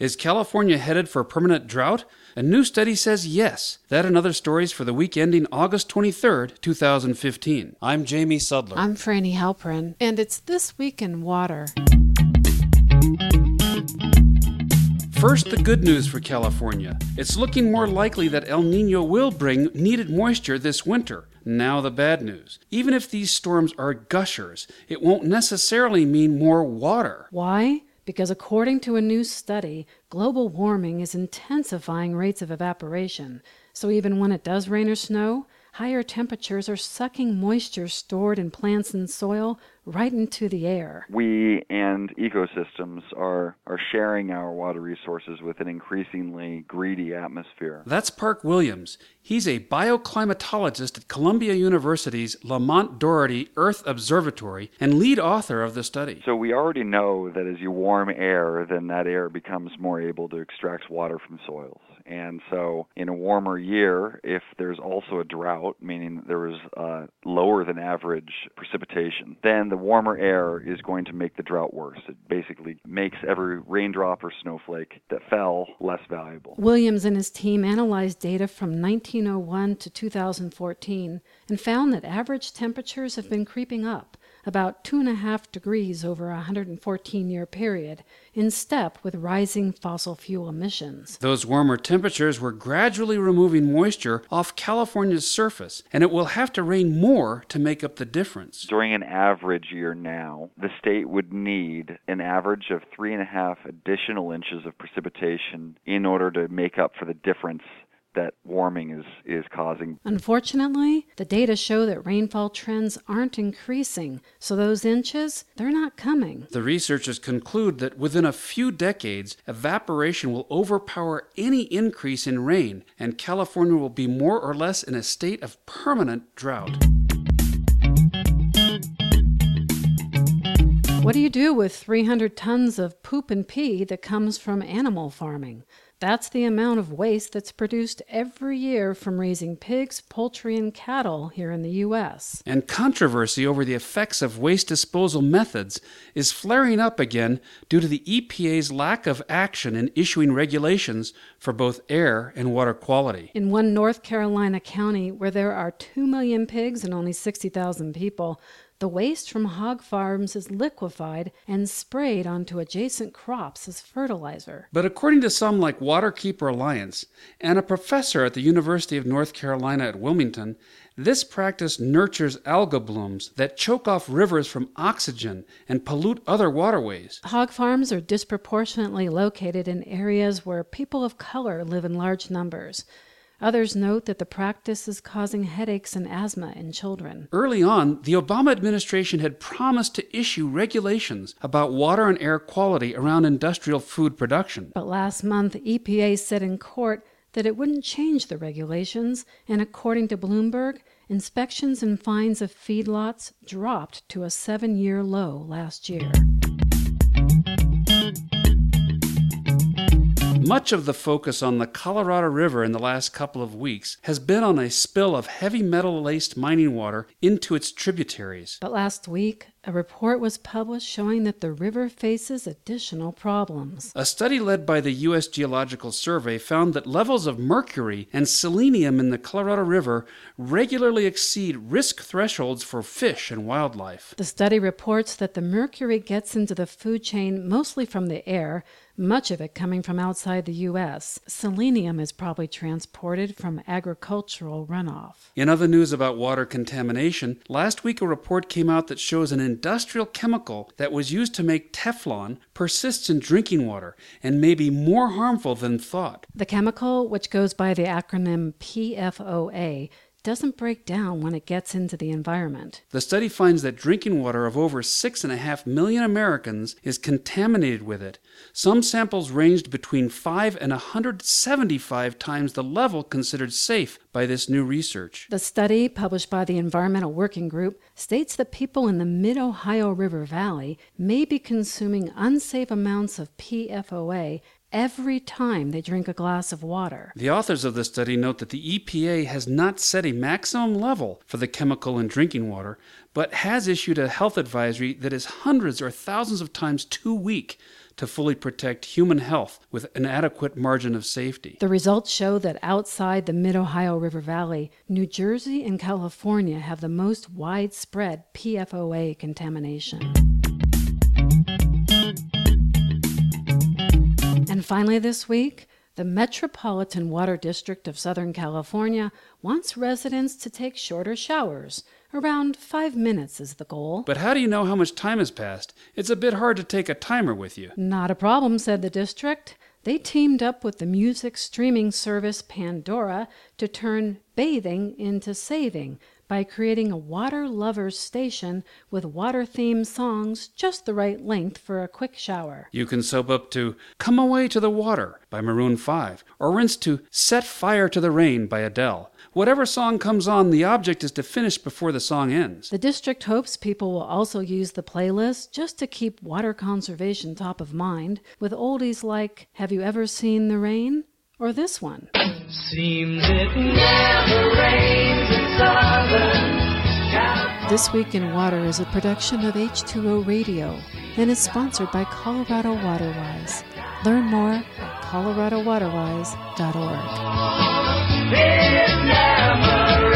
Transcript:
Is California headed for a permanent drought? A new study says yes. That and other stories for the week ending August 23rd, 2015. I'm Jamie Sudler. I'm Franny Halperin, and it's This Week in Water. First, the good news for California. It's looking more likely that El Nino will bring needed moisture this winter. Now, the bad news. Even if these storms are gushers, it won't necessarily mean more water. Why? Because according to a new study, global warming is intensifying rates of evaporation. So even when it does rain or snow, higher temperatures are sucking moisture stored in plants and soil right into the air. We and ecosystems are, are sharing our water resources with an increasingly greedy atmosphere. That's Park Williams. He's a bioclimatologist at Columbia University's Lamont Doherty Earth Observatory and lead author of the study. So we already know that as you warm air, then that air becomes more able to extract water from soils. And so, in a warmer year, if there's also a drought, meaning there was uh, lower than average precipitation, then the warmer air is going to make the drought worse. It basically makes every raindrop or snowflake that fell less valuable. Williams and his team analyzed data from 1901 to 2014 and found that average temperatures have been creeping up about two and a half degrees over a 114 year period, in step with rising fossil fuel emissions. Those warmer temperatures were gradually removing moisture off California's surface, and it will have to rain more to make up the difference. During an average year now, the state would need an average of three and a half additional inches of precipitation in order to make up for the difference that warming is, is causing. Unfortunately, the data show that rainfall trends aren't increasing, so those inches, they're not coming. The researchers conclude that within a few decades, evaporation will overpower any increase in rain, and California will be more or less in a state of permanent drought. What do you do with 300 tons of poop and pee that comes from animal farming? That's the amount of waste that's produced every year from raising pigs, poultry, and cattle here in the U.S. And controversy over the effects of waste disposal methods is flaring up again due to the EPA's lack of action in issuing regulations for both air and water quality. In one North Carolina county where there are 2 million pigs and only 60,000 people, the waste from hog farms is liquefied and sprayed onto adjacent crops as fertilizer. But according to some like Waterkeeper Alliance and a professor at the University of North Carolina at Wilmington, this practice nurtures alga blooms that choke off rivers from oxygen and pollute other waterways. Hog farms are disproportionately located in areas where people of color live in large numbers. Others note that the practice is causing headaches and asthma in children. Early on, the Obama administration had promised to issue regulations about water and air quality around industrial food production. But last month, EPA said in court that it wouldn't change the regulations, and according to Bloomberg, inspections and fines of feedlots dropped to a seven year low last year. Mm-hmm. Much of the focus on the Colorado River in the last couple of weeks has been on a spill of heavy metal laced mining water into its tributaries. But last week, a report was published showing that the river faces additional problems. A study led by the U.S. Geological Survey found that levels of mercury and selenium in the Colorado River regularly exceed risk thresholds for fish and wildlife. The study reports that the mercury gets into the food chain mostly from the air, much of it coming from outside the U.S. Selenium is probably transported from agricultural runoff. In other news about water contamination, last week a report came out that shows an industrial chemical that was used to make Teflon persists in drinking water and may be more harmful than thought. The chemical, which goes by the acronym PFOA, doesn't break down when it gets into the environment. The study finds that drinking water of over 6.5 million Americans is contaminated with it. Some samples ranged between 5 and 175 times the level considered safe by this new research. The study, published by the Environmental Working Group, states that people in the mid Ohio River Valley may be consuming unsafe amounts of PFOA every time they drink a glass of water. The authors of the study note that the EPA has not set a maximum level for the chemical in drinking water, but has issued a health advisory that is hundreds or thousands of times too weak to fully protect human health with an adequate margin of safety. The results show that outside the mid Ohio River Valley, New Jersey and California have the most widespread PFOA contamination. Finally, this week, the Metropolitan Water District of Southern California wants residents to take shorter showers. Around five minutes is the goal. But how do you know how much time has passed? It's a bit hard to take a timer with you. Not a problem, said the district. They teamed up with the music streaming service Pandora to turn bathing into saving by creating a water lovers station with water themed songs just the right length for a quick shower. You can soap up to Come Away to the Water by Maroon 5 or rinse to Set Fire to the Rain by Adele. Whatever song comes on, the object is to finish before the song ends. The district hopes people will also use the playlist just to keep water conservation top of mind with oldies like Have You Ever Seen the Rain? or this one. Seems it never This Week in Water is a production of H2O Radio and is sponsored by Colorado Waterwise. Learn more at coloradowaterwise.org.